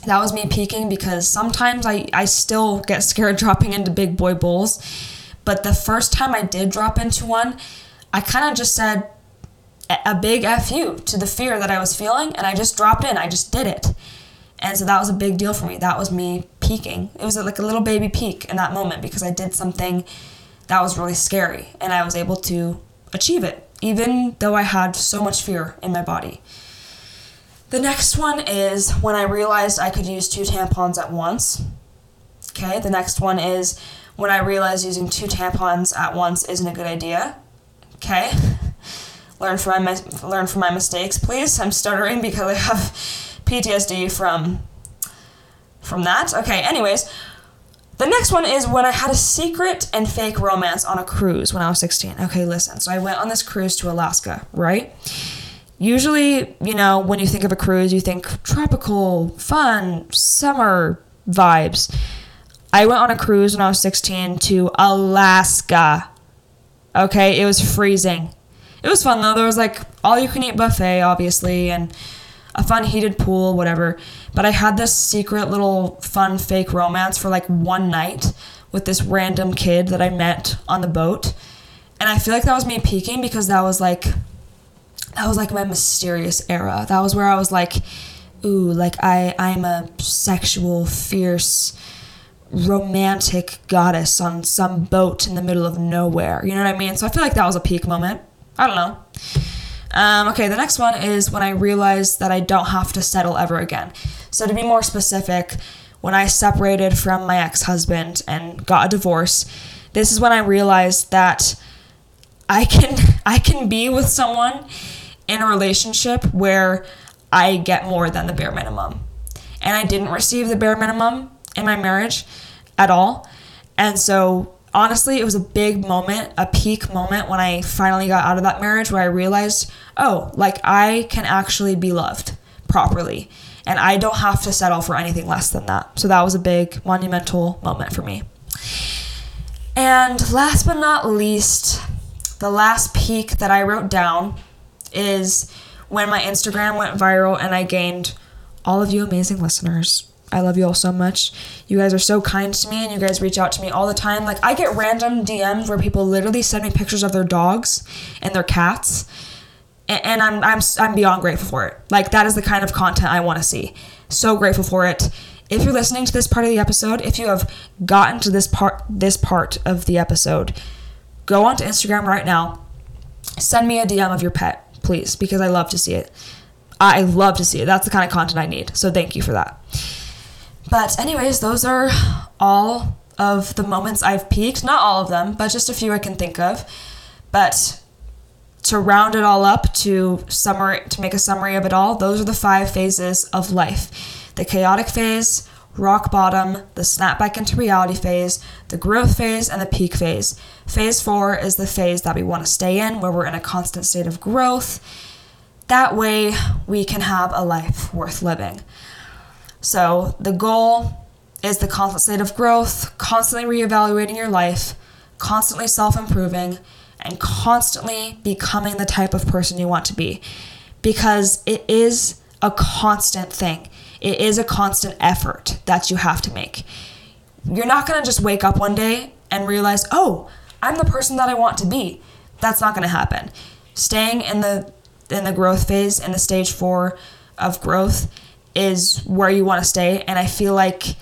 A: that was me peaking because sometimes I, I still get scared dropping into big boy bowls. But the first time I did drop into one, I kind of just said a big fu to the fear that I was feeling, and I just dropped in. I just did it. And so that was a big deal for me. That was me peaking. It was like a little baby peak in that moment because I did something that was really scary and I was able to achieve it, even though I had so much fear in my body. The next one is when I realized I could use two tampons at once. Okay, the next one is when I realized using two tampons at once isn't a good idea. Okay, learn from my learn from my mistakes, please. I'm stuttering because I have PTSD from from that. Okay, anyways, the next one is when I had a secret and fake romance on a cruise when I was 16. Okay, listen. So I went on this cruise to Alaska, right? Usually, you know, when you think of a cruise, you think tropical, fun, summer vibes. I went on a cruise when I was 16 to Alaska. Okay, it was freezing. It was fun though. There was like all you can eat buffet, obviously, and a fun heated pool, whatever. But I had this secret little fun fake romance for like one night with this random kid that I met on the boat. And I feel like that was me peaking because that was like that was like my mysterious era. That was where I was like, ooh, like I I'm a sexual, fierce, romantic goddess on some boat in the middle of nowhere. You know what I mean? So I feel like that was a peak moment. I don't know. Um, okay, the next one is when I realized that I don't have to settle ever again. So to be more specific, when I separated from my ex-husband and got a divorce, this is when I realized that I can I can be with someone in a relationship where I get more than the bare minimum. And I didn't receive the bare minimum in my marriage at all. And so honestly, it was a big moment, a peak moment when I finally got out of that marriage where I realized, oh, like I can actually be loved properly and I don't have to settle for anything less than that. So that was a big monumental moment for me. And last but not least, the last peak that I wrote down is when my Instagram went viral and I gained all of you amazing listeners. I love you all so much. You guys are so kind to me and you guys reach out to me all the time. Like I get random DMs where people literally send me pictures of their dogs and their cats. And I'm I'm I'm beyond grateful for it. Like that is the kind of content I want to see. So grateful for it. If you're listening to this part of the episode, if you have gotten to this part this part of the episode, go onto Instagram right now. Send me a DM of your pet, please, because I love to see it. I love to see it. That's the kind of content I need. So thank you for that. But, anyways, those are all of the moments I've peaked. Not all of them, but just a few I can think of. But to round it all up, to summary, to make a summary of it all, those are the five phases of life: the chaotic phase, rock bottom, the snapback into reality phase, the growth phase, and the peak phase. Phase four is the phase that we want to stay in, where we're in a constant state of growth. That way, we can have a life worth living. So the goal is the constant state of growth, constantly reevaluating your life, constantly self improving, and constantly becoming the type of person you want to be. Because it is a constant thing, it is a constant effort that you have to make. You're not gonna just wake up one day and realize, oh, I'm the person that I want to be. That's not gonna happen. Staying in the in the growth phase in the stage four of growth is where you want to stay and i feel like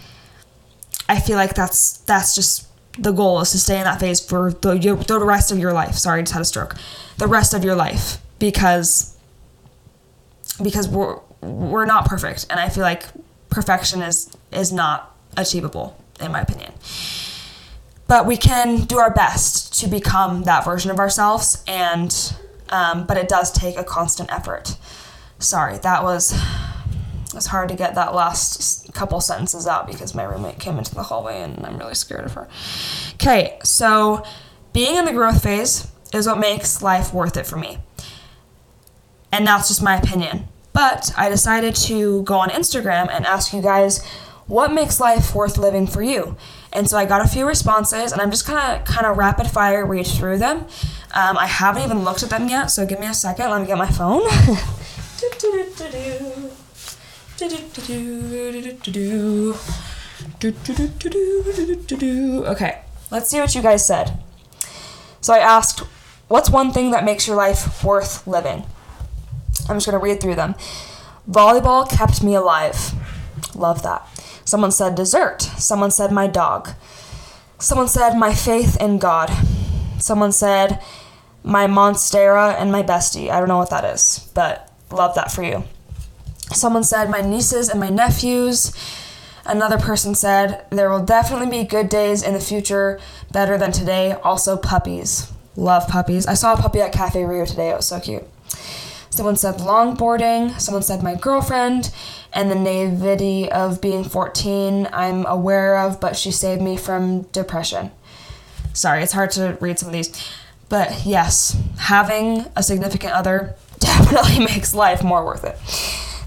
A: i feel like that's that's just the goal is to stay in that phase for the, the rest of your life. Sorry I just had a stroke. The rest of your life because because we're we're not perfect and i feel like perfection is is not achievable in my opinion. But we can do our best to become that version of ourselves and um, but it does take a constant effort. Sorry that was it's hard to get that last couple sentences out because my roommate came into the hallway and I'm really scared of her. Okay, so being in the growth phase is what makes life worth it for me. And that's just my opinion. But I decided to go on Instagram and ask you guys what makes life worth living for you. And so I got a few responses, and I'm just gonna kind of rapid fire read through them. Um, I haven't even looked at them yet, so give me a second. Let me get my phone. Okay, let's see what you guys said. So I asked, What's one thing that makes your life worth living? I'm just going to read through them. Volleyball kept me alive. Love that. Someone said dessert. Someone said my dog. Someone said my faith in God. Someone said my monstera and my bestie. I don't know what that is, but love that for you. Someone said, My nieces and my nephews. Another person said, There will definitely be good days in the future, better than today. Also, puppies. Love puppies. I saw a puppy at Cafe Rio today. It was so cute. Someone said longboarding. Someone said my girlfriend. And the naivety of being 14, I'm aware of, but she saved me from depression. Sorry, it's hard to read some of these. But yes, having a significant other definitely makes life more worth it.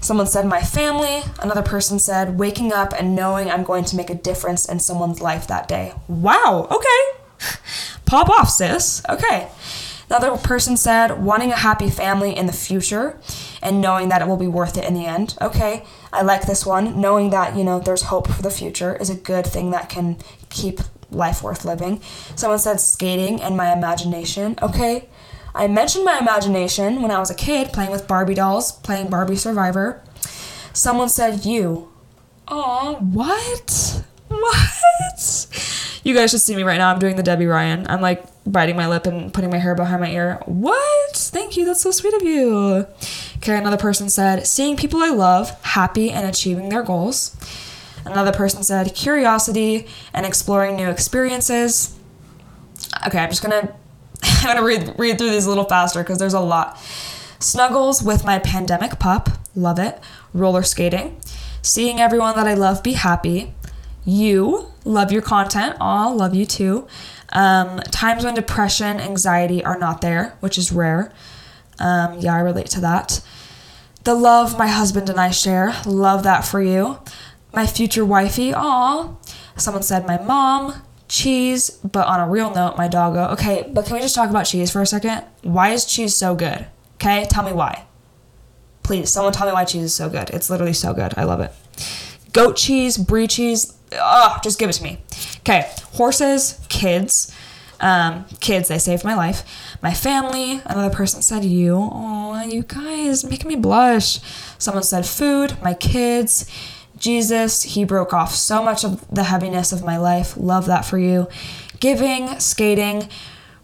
A: Someone said, My family. Another person said, Waking up and knowing I'm going to make a difference in someone's life that day. Wow, okay. Pop off, sis. Okay. Another person said, Wanting a happy family in the future and knowing that it will be worth it in the end. Okay, I like this one. Knowing that, you know, there's hope for the future is a good thing that can keep life worth living. Someone said skating and my imagination. Okay, I mentioned my imagination when I was a kid playing with Barbie dolls, playing Barbie Survivor. Someone said you. Aw, what? What? You guys should see me right now. I'm doing the Debby Ryan. I'm like biting my lip and putting my hair behind my ear. What? Thank you. That's so sweet of you. Okay, another person said, seeing people I love happy and achieving their goals. Another person said, curiosity and exploring new experiences. Okay, I'm just gonna I'm gonna read read through these a little faster because there's a lot. Snuggles with my pandemic pup, love it. Roller skating, seeing everyone that I love be happy. You love your content, aw, love you too. Um, times when depression, anxiety are not there, which is rare. Um, yeah, I relate to that. The love my husband and I share, love that for you. My future wifey, aw. Someone said my mom, cheese, but on a real note, my doggo. Okay, but can we just talk about cheese for a second? Why is cheese so good? Okay, tell me why. Please, someone tell me why cheese is so good. It's literally so good. I love it. Goat cheese, brie cheese, ugh, just give it to me. Okay, horses, kids. Um, kids, they saved my life. My family, another person said you. Oh, you guys making me blush. Someone said food, my kids, Jesus, he broke off so much of the heaviness of my life. Love that for you. Giving, skating,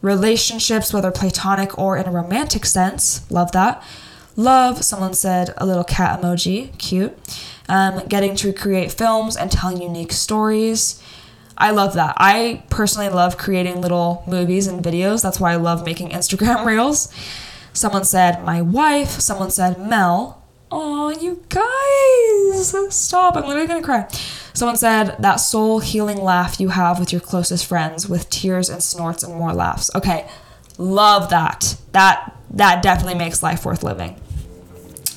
A: relationships, whether platonic or in a romantic sense. Love that. Love, someone said a little cat emoji, cute. Um, getting to create films and telling unique stories. I love that. I personally love creating little movies and videos. That's why I love making Instagram reels. Someone said my wife. Someone said Mel. Oh, you guys, stop. I'm literally gonna cry. Someone said that soul healing laugh you have with your closest friends with tears and snorts and more laughs. Okay, love that. That that definitely makes life worth living.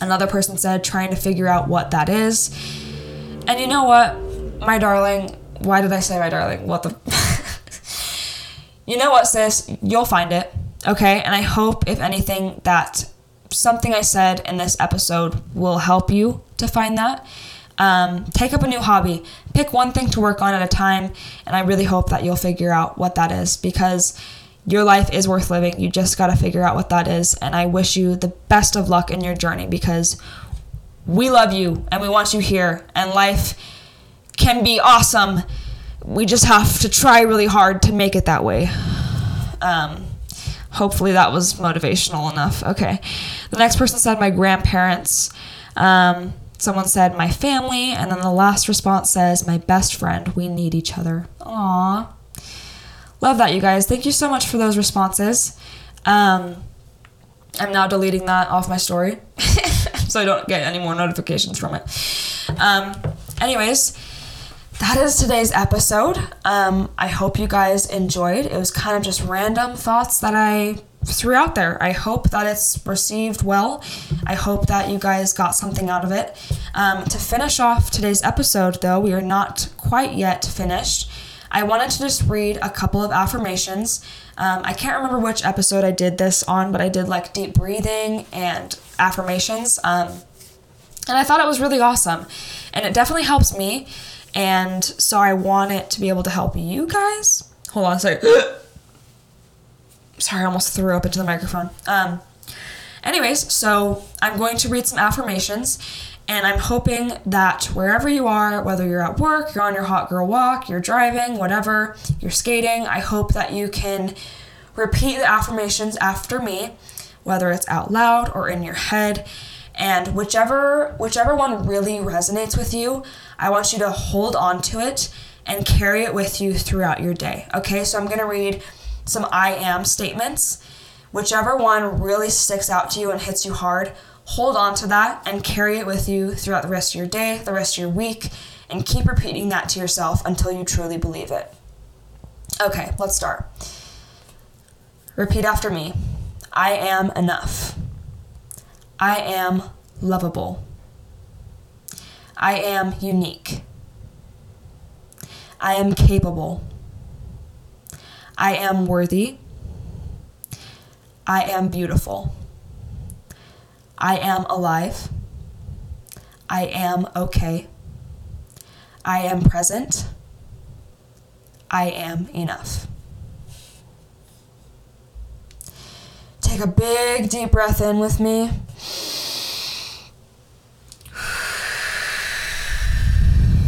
A: Another person said trying to figure out what that is. And you know what, my darling, why did I say my darling? What the You know what, sis? You'll find it. Okay? And I hope if anything that something I said in this episode will help you to find that. Um, take up a new hobby. Pick one thing to work on at a time, and I really hope that you'll figure out what that is because your life is worth living. You just got to figure out what that is, and I wish you the best of luck in your journey because we love you and we want you here, and life can be awesome. We just have to try really hard to make it that way. Um, hopefully that was motivational enough. Okay. The next person said my grandparents. Um, someone said my family, and then the last response says my best friend. We need each other. Aww. Love that, you guys. Thank you so much for those responses. Um, I'm now deleting that off my story so I don't get any more notifications from it. Um, anyways, that is today's episode. Um, I hope you guys enjoyed. It was kind of just random thoughts that I threw out there. I hope that it's received well. I hope that you guys got something out of it. Um, to finish off today's episode, though, we are not quite yet finished. I wanted to just read a couple of affirmations. Um, I can't remember which episode I did this on, but I did like deep breathing and affirmations. Um, and I thought it was really awesome. And it definitely helps me. And so I want it to be able to help you guys. Hold on a. Sorry, I almost threw up into the microphone. Um, anyways, so I'm going to read some affirmations, and I'm hoping that wherever you are, whether you're at work, you're on your hot girl walk, you're driving, whatever, you're skating, I hope that you can repeat the affirmations after me, whether it's out loud or in your head. And whichever whichever one really resonates with you, I want you to hold on to it and carry it with you throughout your day. Okay, so I'm gonna read some I am statements. Whichever one really sticks out to you and hits you hard, hold on to that and carry it with you throughout the rest of your day, the rest of your week, and keep repeating that to yourself until you truly believe it. Okay, let's start. Repeat after me I am enough. I am lovable. I am unique. I am capable. I am worthy. I am beautiful. I am alive. I am okay. I am present. I am enough. Take a big deep breath in with me.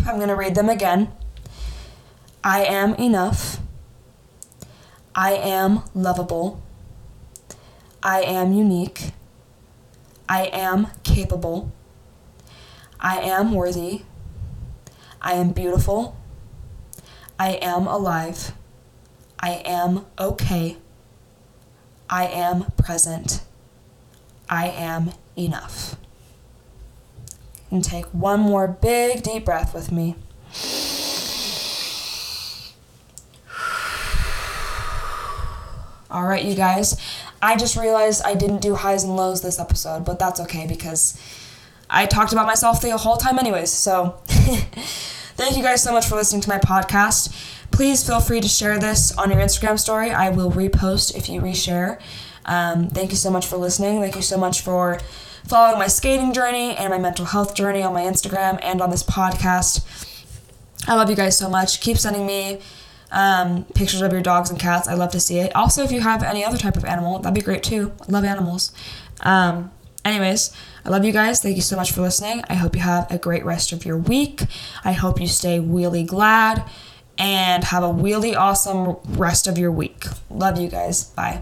A: I'm going to read them again. I am enough. I am lovable. I am unique. I am capable. I am worthy. I am beautiful. I am alive. I am okay. I am present. I am enough. And take one more big deep breath with me. All right, you guys. I just realized I didn't do highs and lows this episode, but that's okay because I talked about myself the whole time, anyways. So, thank you guys so much for listening to my podcast. Please feel free to share this on your Instagram story. I will repost if you reshare. Um, thank you so much for listening. Thank you so much for following my skating journey and my mental health journey on my Instagram and on this podcast. I love you guys so much. Keep sending me um, pictures of your dogs and cats. I love to see it. Also, if you have any other type of animal, that'd be great too. I love animals. Um, anyways, I love you guys. Thank you so much for listening. I hope you have a great rest of your week. I hope you stay wheelie glad and have a really awesome rest of your week. Love you guys. Bye.